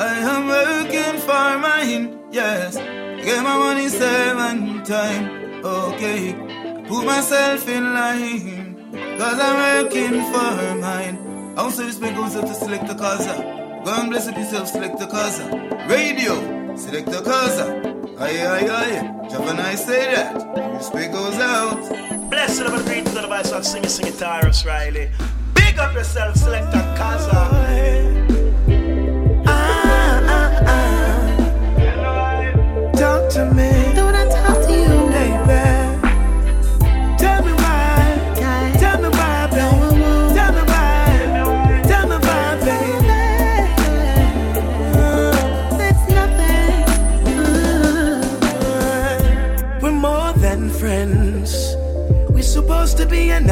I am working for mine, yes. Get my money seven time, okay. Put myself in line, cause I'm working for mine. I also respect goes out to Selecta K-Za. Go and bless up yourself, Selecta K-Za. Radio, Selecta K-Za. Aye, aye, aye. Japan, I say that. Respect goes out. Blessed of a great to the voice of sing sing Tarrus Riley. Big up yourself, select the casa.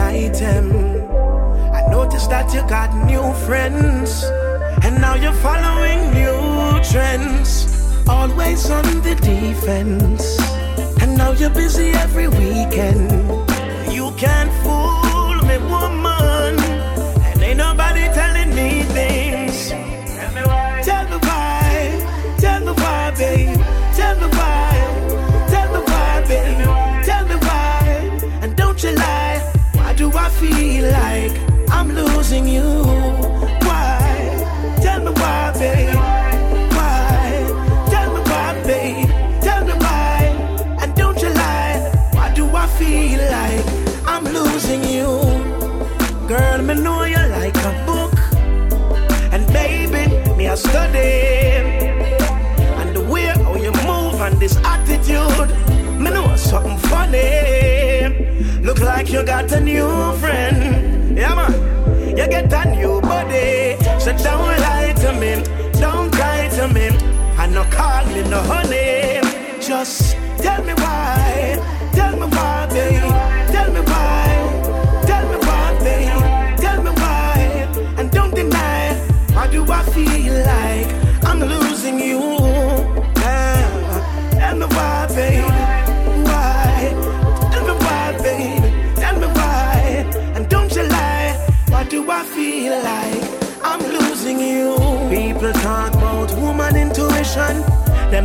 I noticed that you got new friends. And now you're following new trends. Always on the defense. And now you're busy every weekend. You can't fool me, woman. And ain't nobody telling me things. Tell me why. Tell me why. Tell you got a new friend. Yeah, man. You get a new body. So don't lie to me. Don't cry to me. And no call me no honey. Just tell me why. Tell me why, babe. Tell me why. Tell me why, babe. Tell me why. And don't deny. Why do I feel like I'm losing you?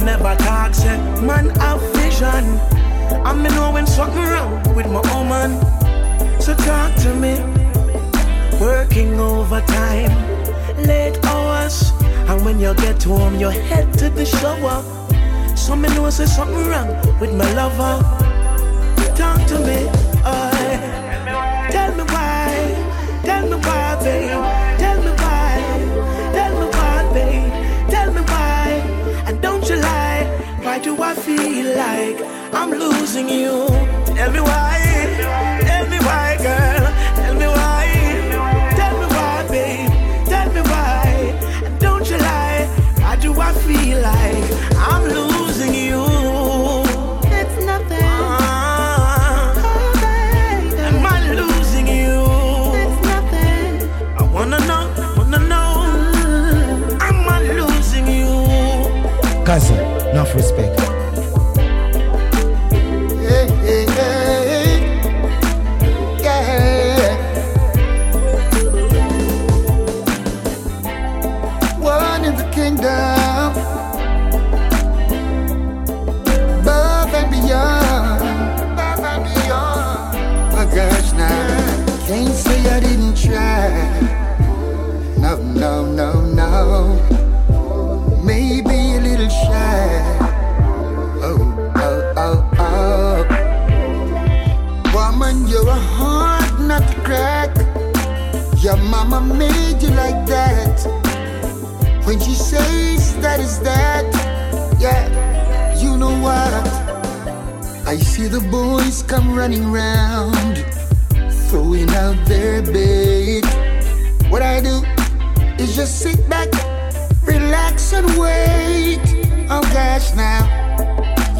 Never talk, say man have vision. I'm know when something wrong with my woman. So talk to me. Working overtime, late hours. And when you get home, you head to the shower. So me know say something wrong with my lover. Talk to me, I. Tell me why, tell me why, babe. Why do I feel like I'm losing you? Tell me why, tell me why, girl. Tell me why, tell me why, babe. Tell me why, and don't you lie. Why do I feel like I'm losing you? That's nothing. Ah, Oh, baby. am I losing you? That's nothing. I wanna know, wanna know. Am I losing you? Cousin, enough respect. See the boys come running round, throwing out their bait. What I do is just sit back, relax and wait. Oh gosh, now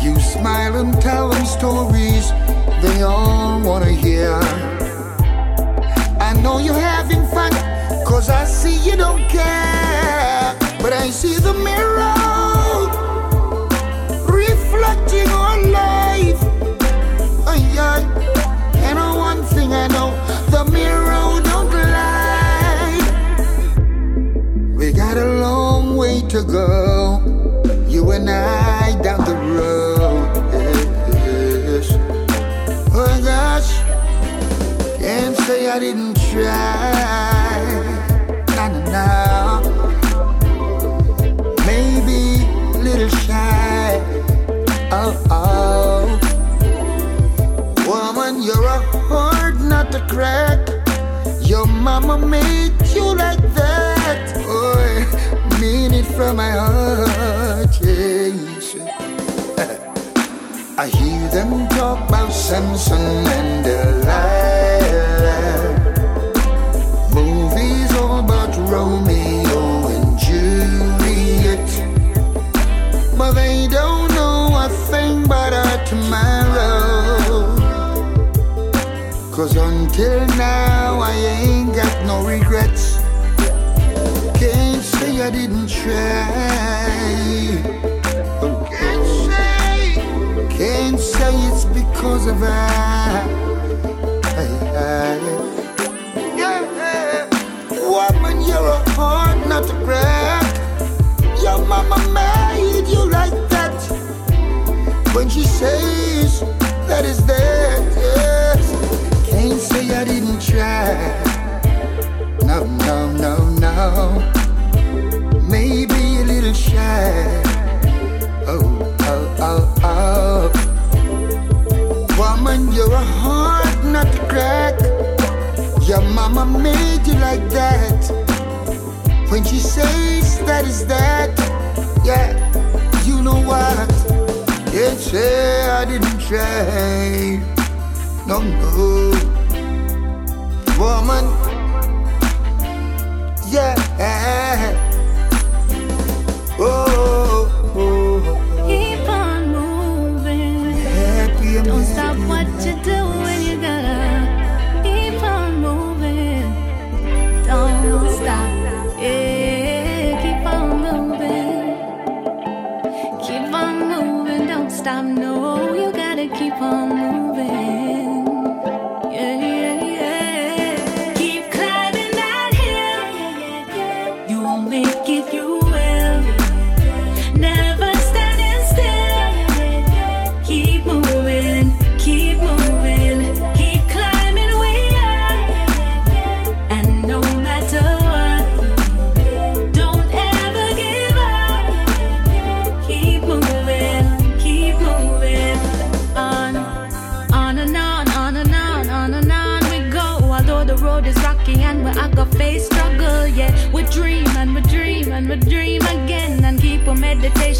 you smile and tell them stories they all wanna hear. I know you're having fun, cause I see you don't care. But I see the mirror reflecting on life. And on one thing I know, the mirror don't lie. We got a long way to go, you and I down the road. Oh my gosh, can't say I didn't try. Nah, nah, nah. Maybe a little shy. Oh, oh. the crack. Your mama made you like that. Oh, mean it from my heart. Yeah. I hear them talk about Samson and say, can't say, can't say it's because of I. Yeah. Woman, you're a heart not a breath. Your mama made you like that. When she says that is there. yeah. Oh, oh, oh, oh. Woman, you're a heart not to crack. Your mama made you like that. When she says that is that, yeah, you know what? Can't say I didn't try. No, no. Woman, yeah.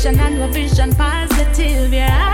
and a vision positive, yeah.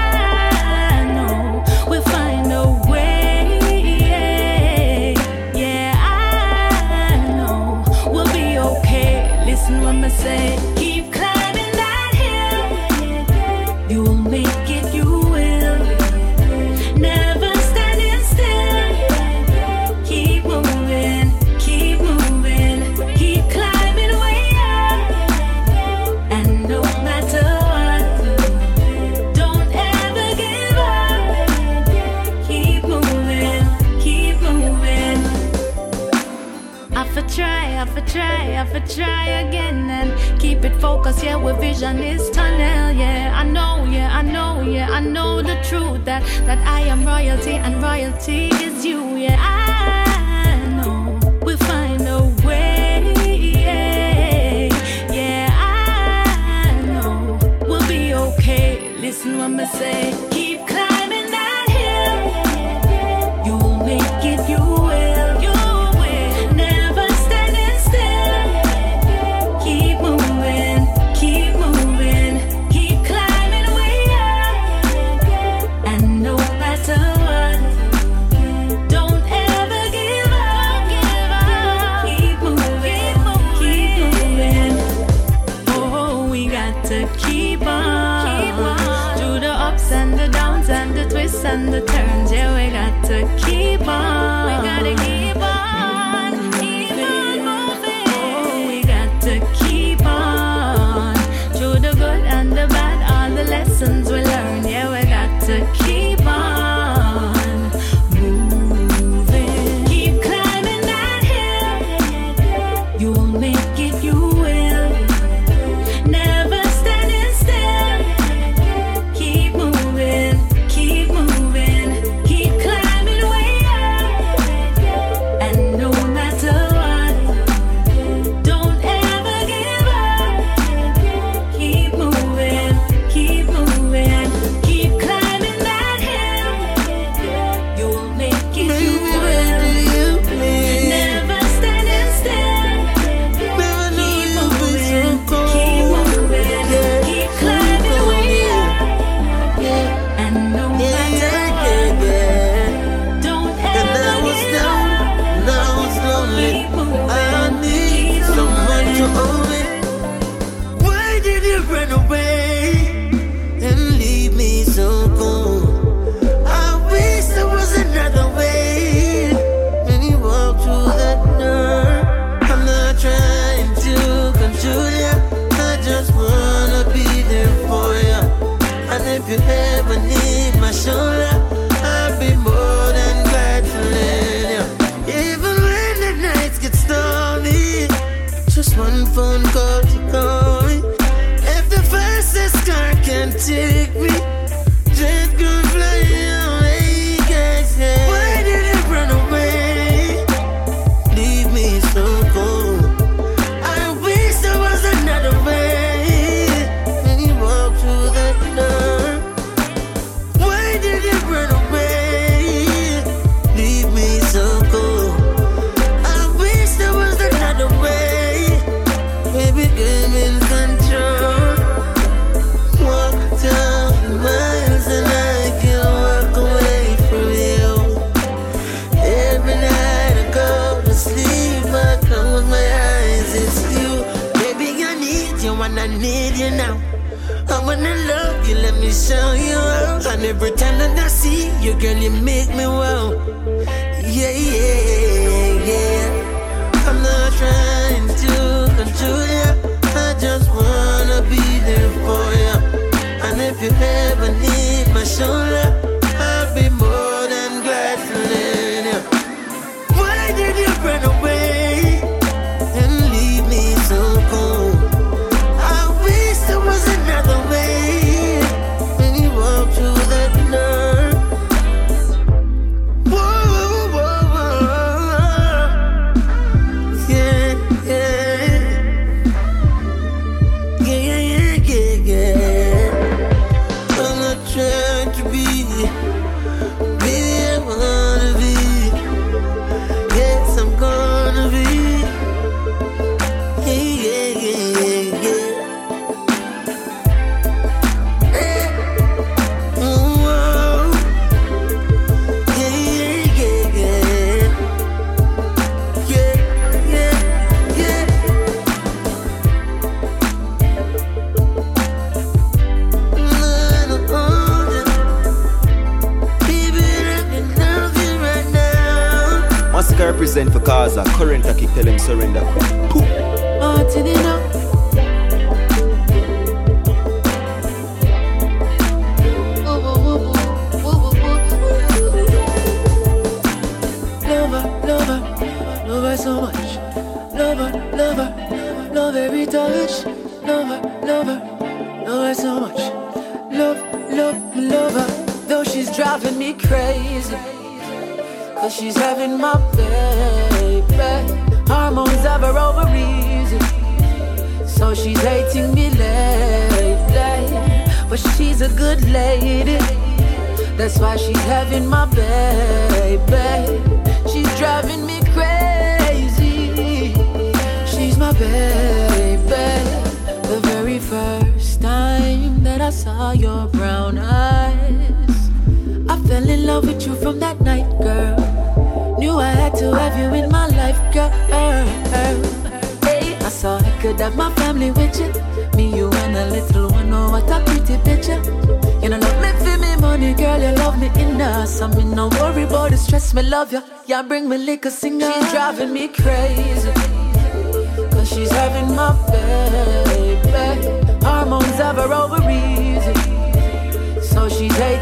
and turns, yeah, we got to keep on. run away And every time that I see you, girl, you make me wow. Yeah, yeah, yeah. I'm not trying to control you. I just wanna be there for you. And if you ever need my shoulder.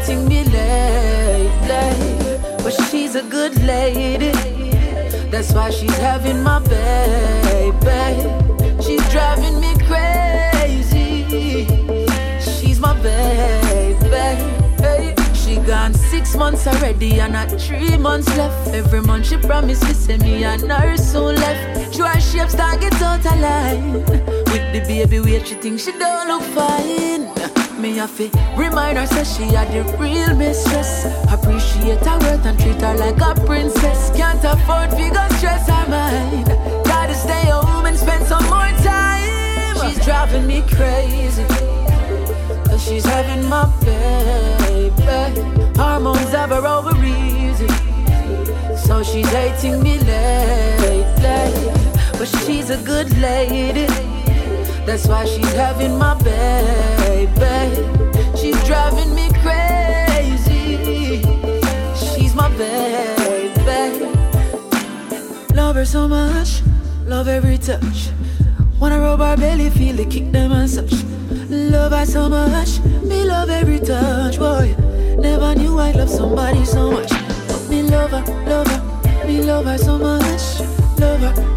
texting me late, late. But she's a good lady. That's why she's having my baby. She's driving me crazy. She's my baby. She gone six months already and not three months left. Every month she promised to send me and her soon left. Dry shapes target out alive. With the baby weight, she thinks she don't look fine me a fi remind her she had the real mistress. Appreciate her worth and treat her like a princess. Can't afford fi go stress her mind. Gotta stay home and spend some more time. She's driving me crazy. Cause she's having my baby. Hormones have her ovaries. So she's hating me lately. But she's a good lady. That's why she's having my baby. She's driving me crazy. She's my baby. Love her so much, love every touch. Wanna rub her belly, feel the kick them and such. Love her so much, me love every touch, boy. Never knew I'd love somebody so much. Me love her, love her, me love her so much. Love her,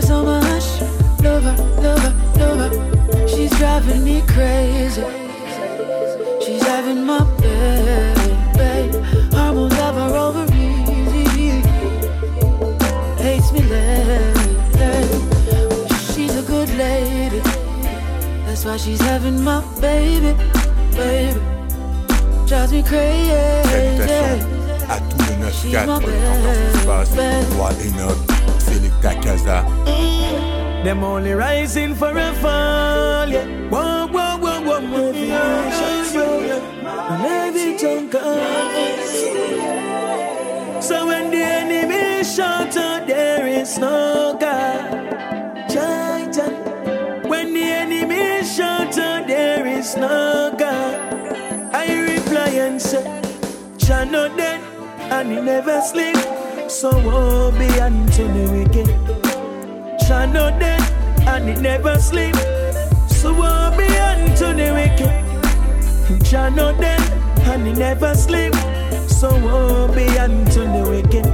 her, so much. Love her, love her, love her. She's driving me crazy. She's having my baby. Hormones have her over easy. Hates me lately. She's a good lady. That's why she's having my baby, baby. Drives me crazy. à tous les 9-4 pour le temps qui se passe. Roi Enoch, Selecta K-Za. Them only rising for a fall, yeah. Whoa, whoa, whoa, whoa, whoa. So when the enemy shout out, there is no God. Giant. When the enemy shout out, there is no God. I reply and say, Jah not dead and he never sleep. So woe be unto the wicked. Jah not dead and he never sleep. So woe be unto the wicked. Jah not dead and he never sleep. So woe be unto the wicked.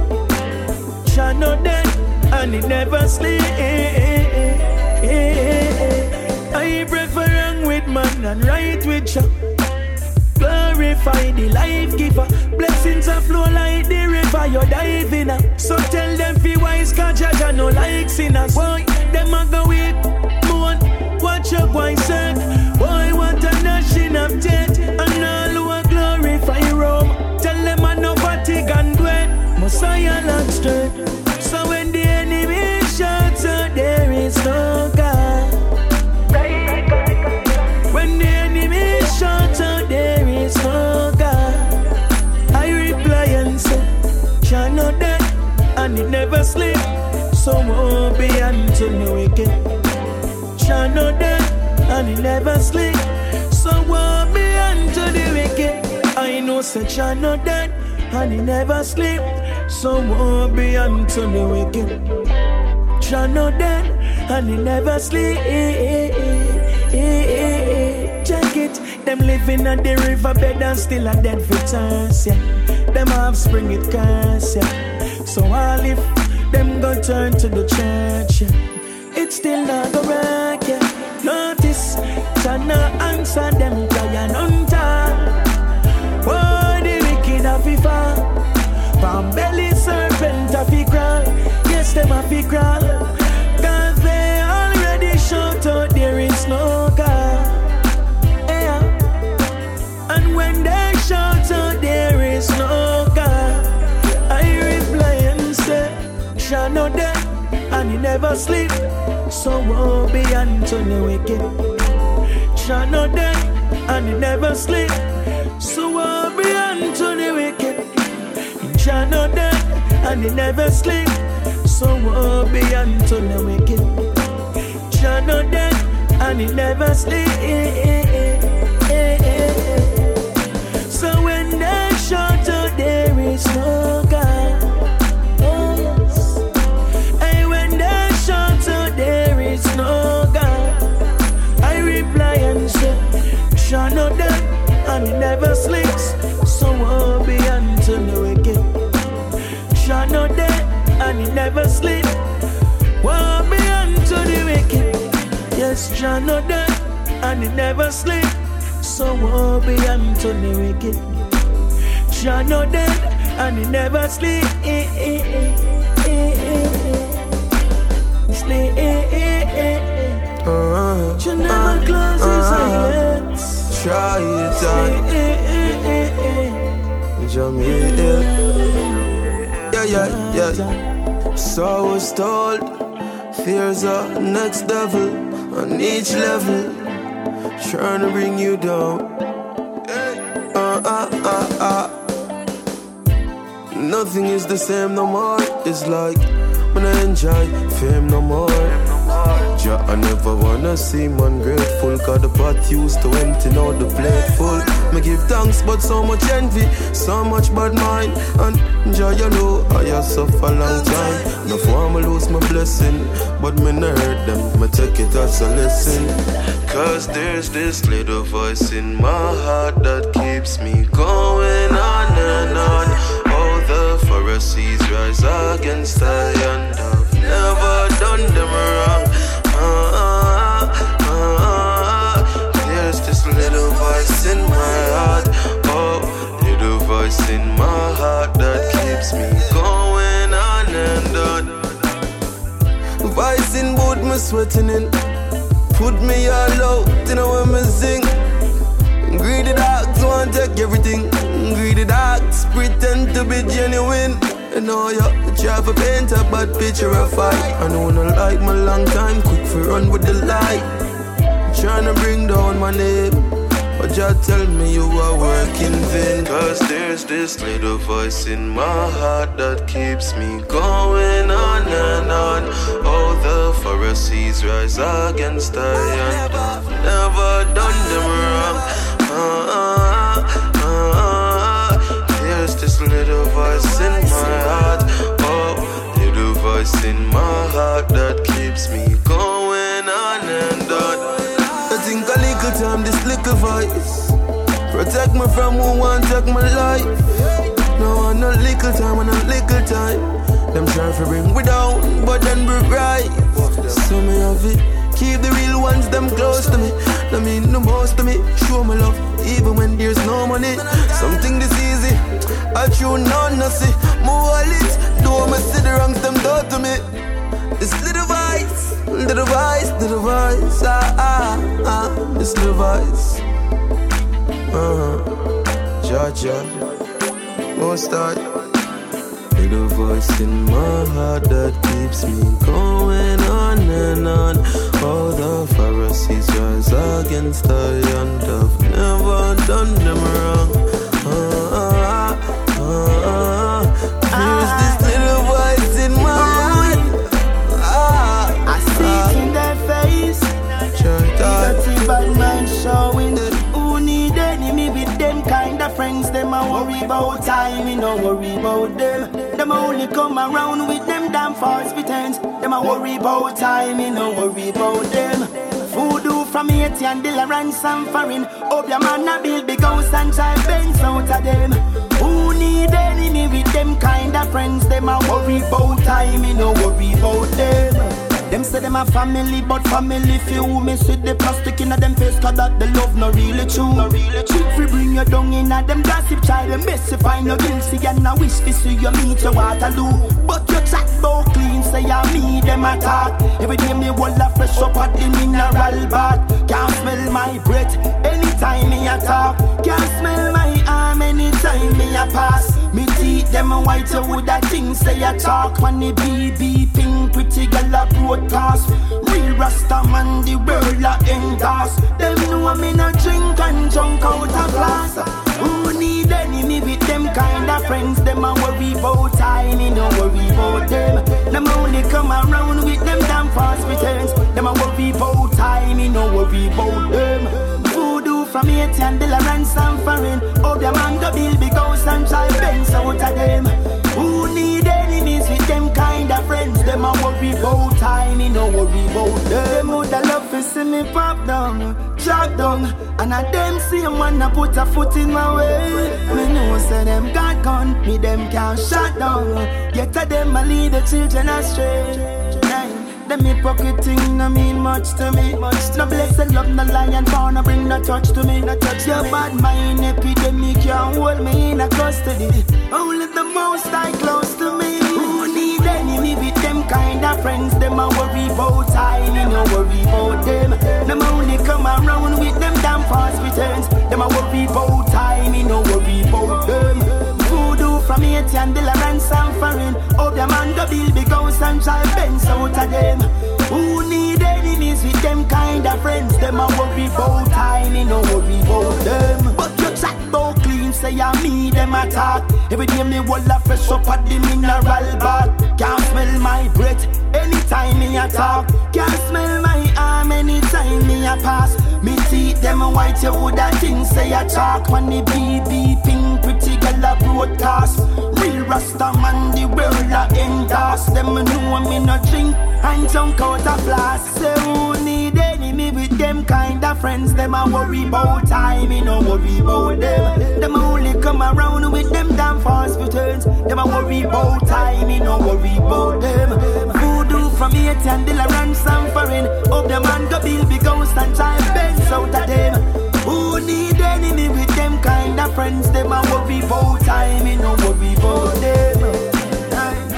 Jah not dead and he never sleep. I prefer wrong with man and right with Jah. Glorify the life giver. Blessings are flow like the river you're diving up. So tell them fi wise cause Jaja no like sinners. Boy, them a go with moon. Watch your boy set. Not dead, and he never sleep. So won't be unto the wicked. I know such a not dead, and he never sleep. So won't be unto the wicked. Jah not dead, and he never sleep. Check it, them living at the riverbed and still a dead for chance, yeah. Them offspring it curse, yeah. So all if them go turn to the church, yeah. It's still not yeah. Notice, China answer them on time. Oh, the wicked have to fall. Belly serpent have to crawl. Yes, them have. Cause they already shout out there is no God. Yeah. And when they shout out there is no God, I reply and say, no and he never sleep. So won't be unto the wicked. Jah no dead and he never sleep. So won't be unto the wicked. Jah no dead and he never sleep. So won't be unto the wicked. Jah no dead and he never sleep. So when they shout out, there is no never sleep. Won't be unto the wicked. Yes, Jah no dead and he never sleep. So won't be unto the wicked. Jah no dead and he never sleep. Sleep. Uh, Jah never close his eyelids. Try it on Jamaica. Yeah, yeah, yeah. So I was told fears a next level on each level, trying to bring you down. Uh, uh, uh, uh. Nothing is the same no more. It's like when I enjoy fame no more. I never wanna seem ungrateful Cause the pot used to empty, now the plate full Me give thanks but so much envy So much bad mind. And Ja, you know I have suffer a long time. No form I lose my blessing But me not hurt them, me take it as a lesson. Cause there's this little voice in my heart That keeps me going on and on. All the Pharisees rise against the end. I've never done them wrong voice in my heart. Oh, little voice in my heart that keeps me going on and on. Voice in boot me sweating in. Put me all out, you know when me sing. Greedy dogs want to take everything. Greedy dogs pretend to be genuine. You know you try to paint a bad picture of fight. I know not like my long time, quick for run with the light. Trying to bring down my name. You tell me you are working vain. Cause there's this little voice in my heart that keeps me going on and on. All the Pharisees rise against and I've never done them wrong. Uh, uh, uh, there's this little voice in my heart. Oh, little voice in my heart that keeps me going on and on. I little time, this little voice. Protect me from who want take my life. No, I no little time, and a little time. Them try to bring me down, but then we right. So me have it. Keep the real ones, them close to me. I mean, the most to me. Show my love, even when there's no money. Something this easy. I true none, I see. More wallet, do me see the wrongs, them do to me. This little voice, little voice, little voice, ah, ah, ah. This little voice. Uh-huh. Georgia, most start. Little voice in my heart that keeps me going on and on. All the Pharisees rise against the young. I've never done them wrong. No worry about them. Them only come around with them damn false pretense. Them a worry about time, we no worry about them. Voodoo from Haiti and Dilla ransom foreign. Hope your man a build big house and try Benz out of them. Who need enemy with them kind of friends? Them a worry about time, we no worry about them. Them say them a family, but family few. Me see the plastic in a them face, cause that the love no really true. No really true. If we bring you down in a them gossip child, them best if I no guilty and I wish to see you meet your Waterloo. But your chat bout clean, say I me them attack. Every day me wall a fresh up at the mineral bath. Can't smell my breath anytime me a talk. Can't smell my arm anytime me a pass. Me teeth them a white, you woulda think say I talk when the BB ping pretty girl a broadcast. Real Rasta man, the world a endorse. Them know I me no drink and junk out of glass. Who need enemy with them kind of friends? Them a worry about time, me no worry about them. Them only come around with them damn fast returns. Them a worry about time, me no worry about them. From Haiti and Dilla ransom foreign. Oh, the man go build big house and try Benz out of them. Who need enemies with them kind of friends? Them a worry about time, me no worry about them. Them woulda love to see me pop down, drop down, and a them same one a put a foot in my way. Me know say them got gun, me them can't shut down. Yet a them a lead the children astray. Them hypocrite thing no mean much to me. Much no blessed love, no lion born, no bring no touch to me. No touch your bad mind epidemic can't hold me in a custody. Only the most I close to me. Who need enemy with them kind of friends? Them a worry about time, me no worry about them. Them only come around with them damn fast returns. Them a worry about time, me no worry about them. From Haiti and Dilla ransom foreign. Oh, the man build big house and try Benz out them. Who need enemies with them kind of friends? Them a worry about me no worry about them. But you chat about clean, say I me them attack. Every day me wall a fresh up at the mineral bar. Can't smell my breath anytime me a talk. Can't smell my arm anytime me a pass. Me teeth them white, you woulda think say a talk. When the BB ping pretty girl a broadcast. Real Rasta man, the world a endorse. Them know me no drink and junk out a flask. Say who need enemy with them kind of friends? Them a worry about time, me no worry about them. Them only come around with them damn false returns. Them a worry about time, me no worry about them. Voodoo from here till a ransom foreign. Hope the man go build big house and try bends out of them. Who need enemy with them kind of friends? Them a worry about time, me no worry about them.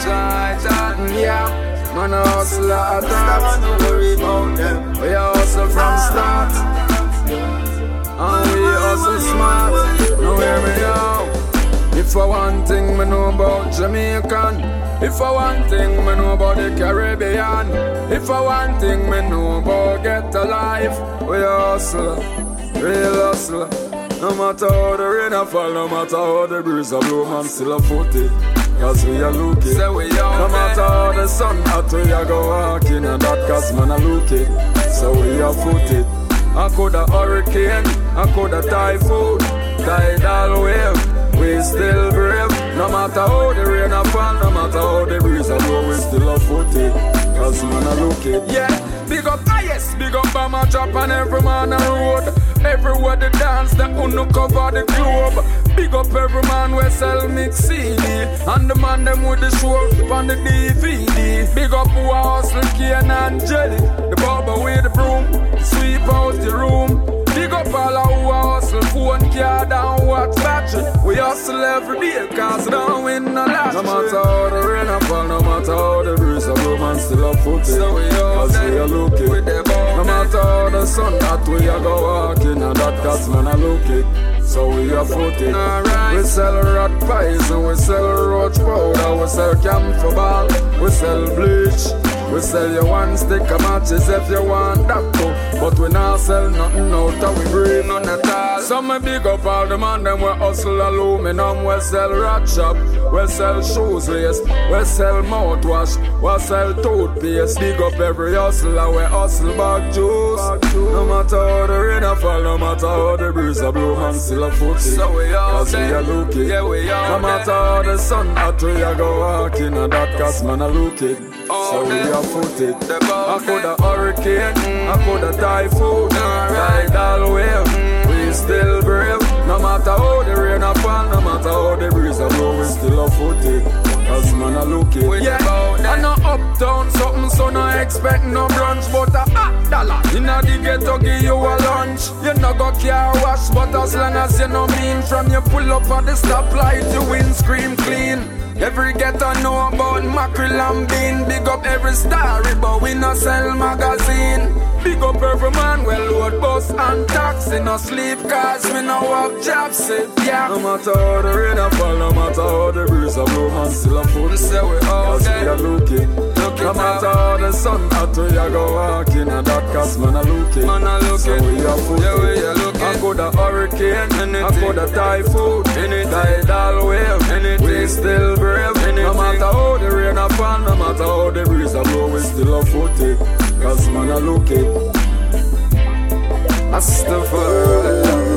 Titan, yeah. Man a hustle at that. No worry about them. We a hustle from ah. start. And we hustle smart. Now hear me out. If I one thing me know about Jamaican If I one thing me know about the Caribbean If I one thing me know about get alive We hustle, real hustle No matter how the rain a fall, no matter how the breeze a blow Man still a foot it Cause we are looking Say we No matter how the sun hot we a go walking And that cause man a looking So we are foot it I coulda hurricane, I coulda typhoon Tidal wave we still brave. No matter how the rain a fall, no matter how the breeze a blow, we still a foot it. Cause man a look it. Yeah, big up highest, big up Bama drop and every man a road. Everywhere the dance, the unu cover the globe. Big up every man we sell mix CD. And the man them with the show on the DVD. Big up who a hustle cane and jelly. The barber with the broom, sweep out the room. Big up all of who hustle phone, card and watch battery. We hustle every day cause we don't win no lottery. No matter how the rain fall, no matter how the breeze a man still a foot it. So we cause we a looking. With no matter how the sun that we a go walking and that cause man a look it. So we a foot it. Right. We sell rat pies and we sell roach powder. We sell camphor ball. We sell bleach. We sell you one stick of matches if you want that too. But we not sell nothing out we bring none at all. So me big up all the man them we hustle aluminum. We sell rat shop. We sell shoes lace. We sell mouthwash. We sell toothpaste. Big up every hustler. We hustle back juice. No matter how the rain a fall, no matter how the breeze a blow, man still a foot So we all Cause we a looking. Yeah, we all No matter how the sun hot, we a go walking. And that cause man a looking. So we a foot it. I coulda hurricane, I coulda typhoon, tidal wave. We still brave. No matter how the rain a fall, no matter how the breeze a blow, we still a foot it. Cause man a look it. Yeah, I know uptown something, so no expect no brunch, but a hot dollar. Inna the ghetto give you a lunch. You no go car wash, but as long as you no mean, from you pull up at the stoplight, you windscreen clean. Every ghetto know about mackerel and bean. Big up every story, but we no sell magazine. Big up every man, well load bus and taxi. No sleep cause we no work jobs, yeah. No matter how the rain a fall, no matter how the breeze a blow, man still a foot. Say we all we a looking. No matter how the sun hot, we a go walking. And that cause man a looking. Man a looking. So we a foot. Yeah, we a looking. I coulda hurricane, Anything. I coulda typhoon, Anything. tidal wave. Anything. We still brave. No matter how the rain a fall, no matter how the breeze a blow, we still a foot it. Cause man a look it. Titan.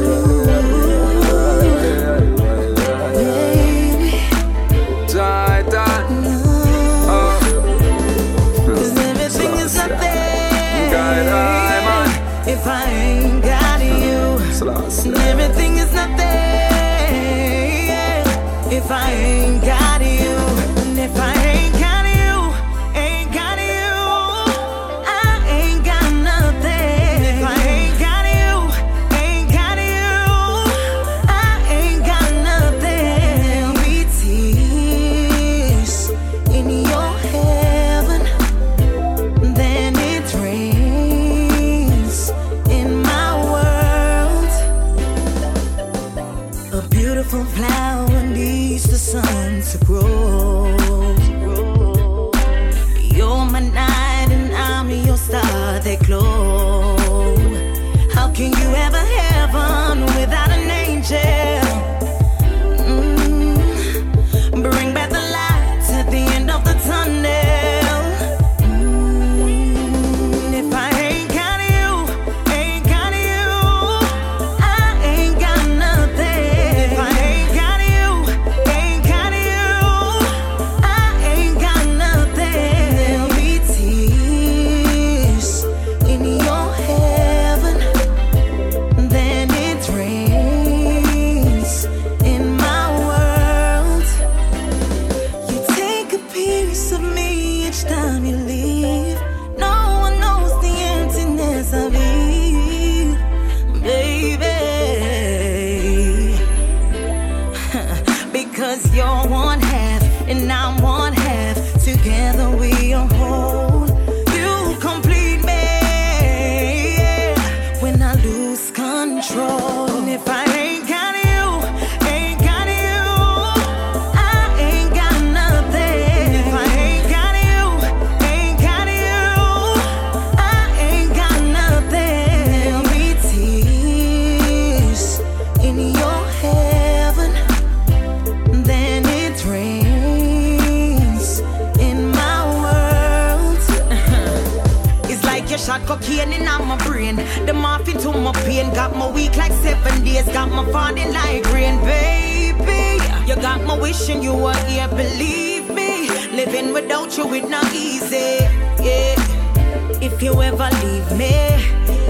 me.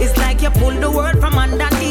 It's like you pulled the word from underneath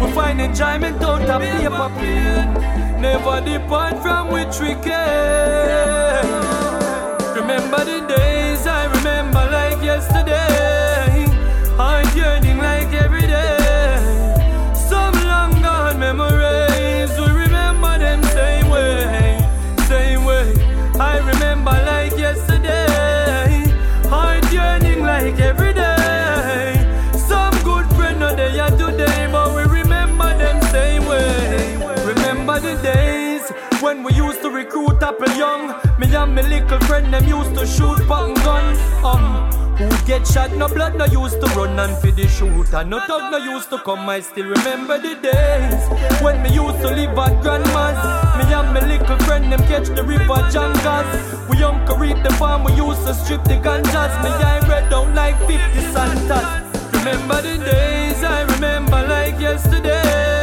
We find enjoyment out of paper plane. Never depart from which we came. Remember the days I remember like yesterday. I journey. little friend them used to shoot button gun. Um, who get shot, no blood, no used to run and feed the shooter. No dog, no used to come. I still remember the days when me used to live at grandma's. Me and my little friend them catch the river jangas. We uncle reap the farm, we used to strip the ganjas. Me I red down like 50 santas. Remember the days, I remember like yesterday.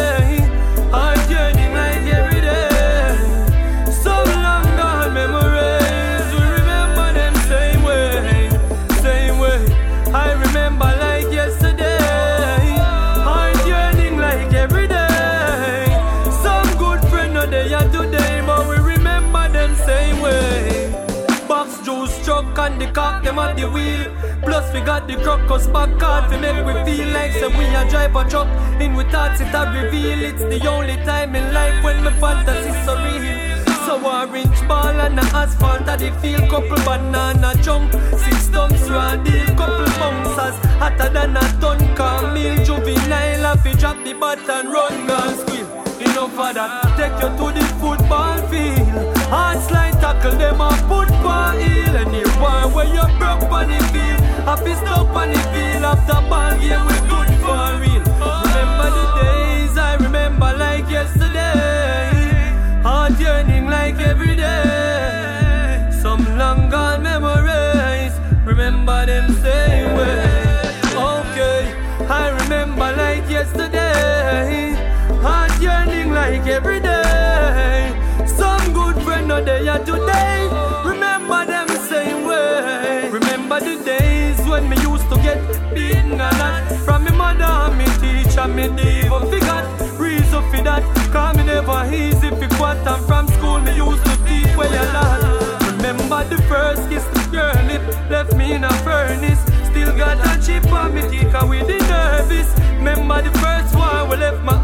And the cock them at the wheel. Plus we got the crocus back card to make we feel like say we a drive a truck. In with thoughts it a reveal. It's the only time in life when my fantasy so real. So orange ball and the asphalt at the field Couple banana chunk Six tons round deal Couple bouncers Hotter than a ton Camille Juvenile Have to drop the bat and run Gun squeal Enough of that Take you to the football field Hard slide tackle them a Anyone where you broke on the field. Happy stop on the field After ball game we good for real. Remember the days I remember like yesterday. Heart yearning like every day. Never forgot reason for that. Cause me never easy fi quat and from school me used to teach where you lot. Remember the first kiss the girl lip left me in a furnace. Still got a chip on me cause we the nervous. Remember the first one we left my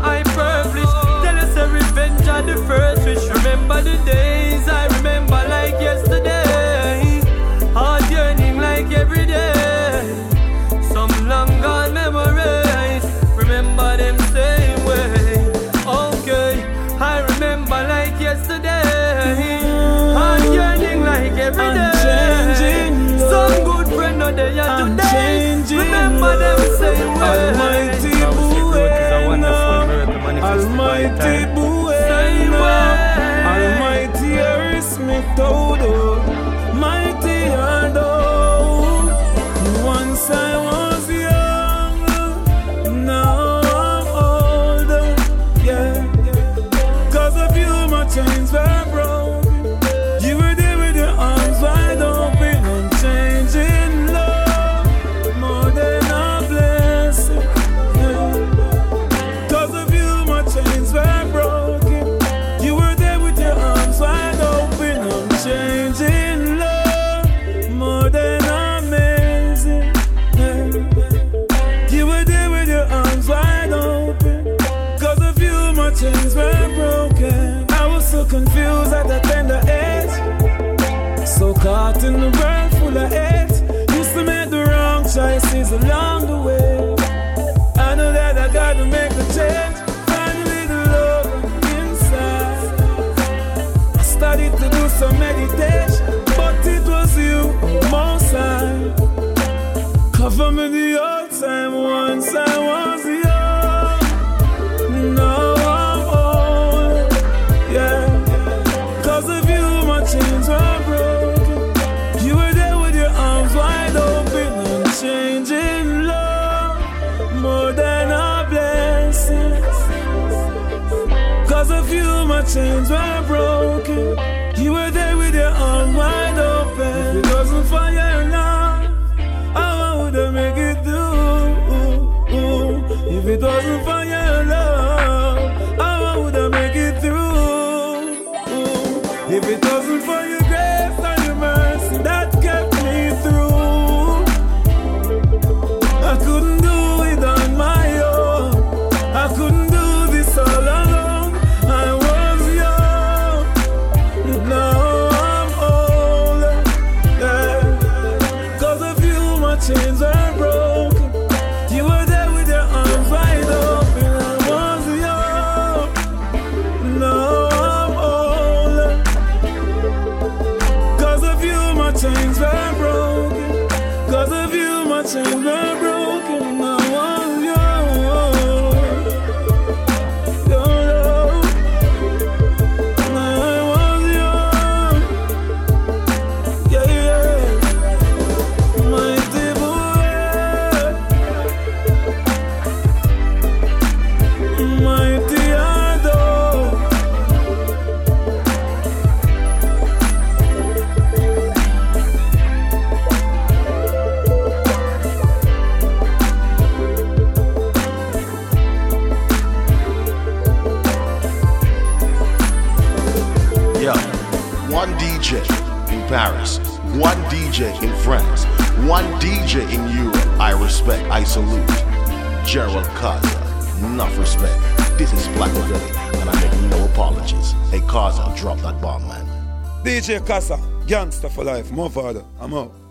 chains were broken. I was so confused at a tender age. So caught in the world full of hate. Used to make the wrong choices along the way. I know that I gotta make a change. Finally, the love the inside. I started to do some meditation, but it was you on my. Cover me the you, DJ K-Za, gangster for life, more father. I'm out.